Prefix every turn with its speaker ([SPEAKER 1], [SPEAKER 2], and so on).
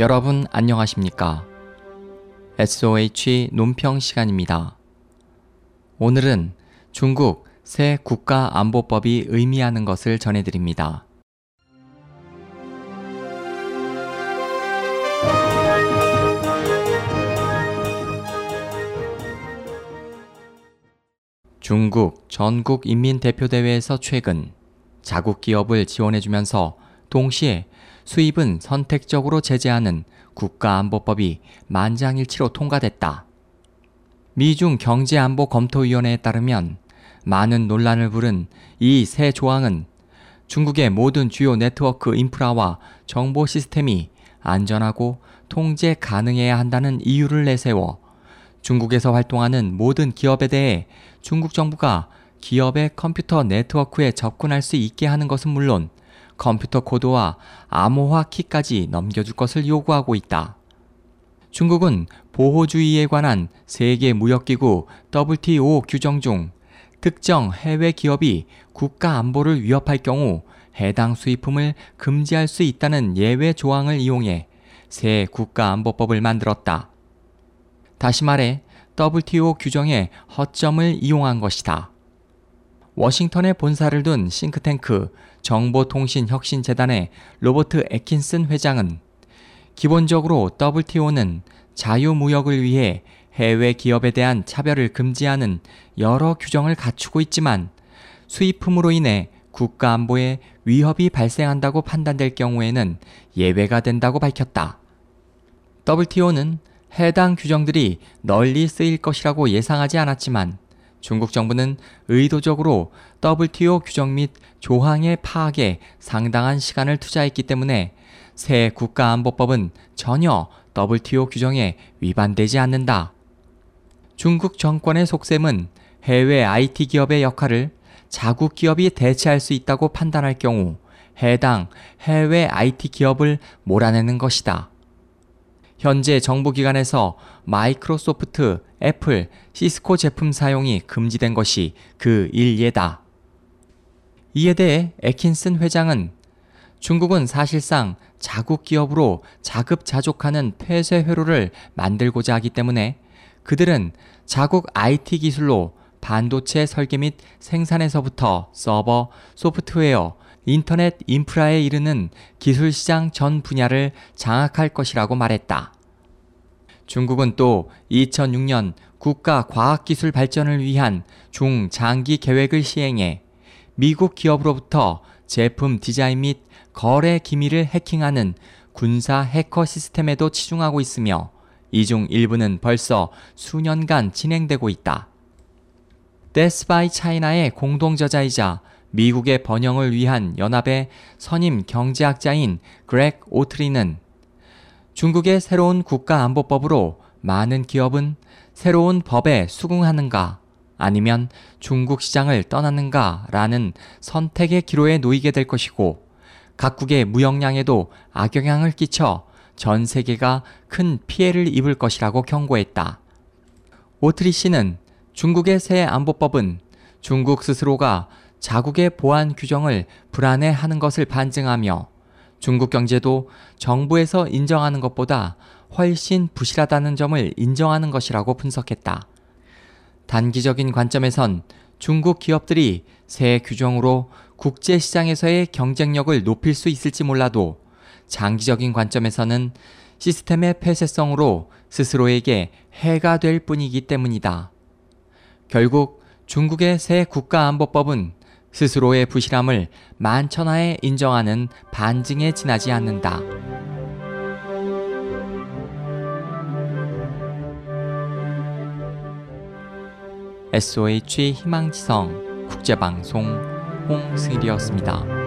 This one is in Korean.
[SPEAKER 1] 여러분 안녕하십니까? SOH 논평 시간입니다. 오늘은 중국 새 국가안보법이 의미하는 것을 전해드립니다. 중국 전국인민대표대회에서 최근 자국 기업을 지원해주면서 동시에 수입은 선택적으로 제재하는 국가안보법이 만장일치로 통과됐다. 미중 경제안보검토위원회에 따르면 많은 논란을 부른 이 새 조항은 중국의 모든 주요 네트워크 인프라와 정보 시스템이 안전하고 통제 가능해야 한다는 이유를 내세워 중국에서 활동하는 모든 기업에 대해 중국 정부가 기업의 컴퓨터 네트워크에 접근할 수 있게 하는 것은 물론 컴퓨터 코드와 암호화 키까지 넘겨줄 것을 요구하고 있다. 중국은 보호주의에 관한 세계 무역기구 WTO 규정 중 특정 해외 기업이 국가 안보를 위협할 경우 해당 수입품을 금지할 수 있다는 예외 조항을 이용해 새 국가안보법을 만들었다. 다시 말해 WTO 규정의 허점을 이용한 것이다. 워싱턴에 본사를 둔 싱크탱크 정보통신혁신재단의 로버트 에킨슨 회장은 기본적으로 WTO는 자유무역을 위해 해외 기업에 대한 차별을 금지하는 여러 규정을 갖추고 있지만 수입품으로 인해 국가 안보에 위협이 발생한다고 판단될 경우에는 예외가 된다고 밝혔다. WTO는 해당 규정들이 널리 쓰일 것이라고 예상하지 않았지만 중국 정부는 의도적으로 WTO 규정 및 조항의 파악에 상당한 시간을 투자했기 때문에 새 국가안보법은 전혀 WTO 규정에 위반되지 않는다. 중국 정권의 속셈은 해외 IT 기업의 역할을 자국 기업이 대체할 수 있다고 판단할 경우 해당 해외 IT 기업을 몰아내는 것이다. 현재 정부기관에서 마이크로소프트, 애플, 시스코 제품 사용이 금지된 것이 그 일예다. 이에 대해 에킨슨 회장은 중국은 사실상 자국 기업으로 자급자족하는 폐쇄 회로를 만들고자 하기 때문에 그들은 자국 IT 기술로 반도체 설계 및 생산에서부터 서버, 소프트웨어, 인터넷 인프라에 이르는 기술 시장 전 분야를 장악할 것이라고 말했다. 중국은 또 2006년 국가 과학기술 발전을 위한 중장기 계획을 시행해 미국 기업으로부터 제품 디자인 및 거래 기밀을 해킹하는 군사 해커 시스템에도 치중하고 있으며 이 중 일부는 벌써 수년간 진행되고 있다. 데스바이 차이나의 공동 저자이자 미국의 번영을 위한 연합의 선임 경제학자인 그렉 오트리는 중국의 새로운 국가안보법으로 많은 기업은 새로운 법에 수긍하는가 아니면 중국 시장을 떠나는가 라는 선택의 기로에 놓이게 될 것이고 각국의 무역량에도 악영향을 끼쳐 전 세계가 큰 피해를 입을 것이라고 경고했다. 오트리 씨는 중국의 새 안보법은 중국 스스로가 자국의 보안 규정을 불안해하는 것을 반증하며 중국 경제도 정부에서 인정하는 것보다 훨씬 부실하다는 점을 인정하는 것이라고 분석했다. 단기적인 관점에선 중국 기업들이 새 규정으로 국제 시장에서의 경쟁력을 높일 수 있을지 몰라도 장기적인 관점에서는 시스템의 폐쇄성으로 스스로에게 해가 될 뿐이기 때문이다. 결국 중국의 새 국가안보법은 스스로의 부실함을 만천하에 인정하는 반증에 지나지 않는다. SOH 희망지성 국제방송 홍승일이었습니다.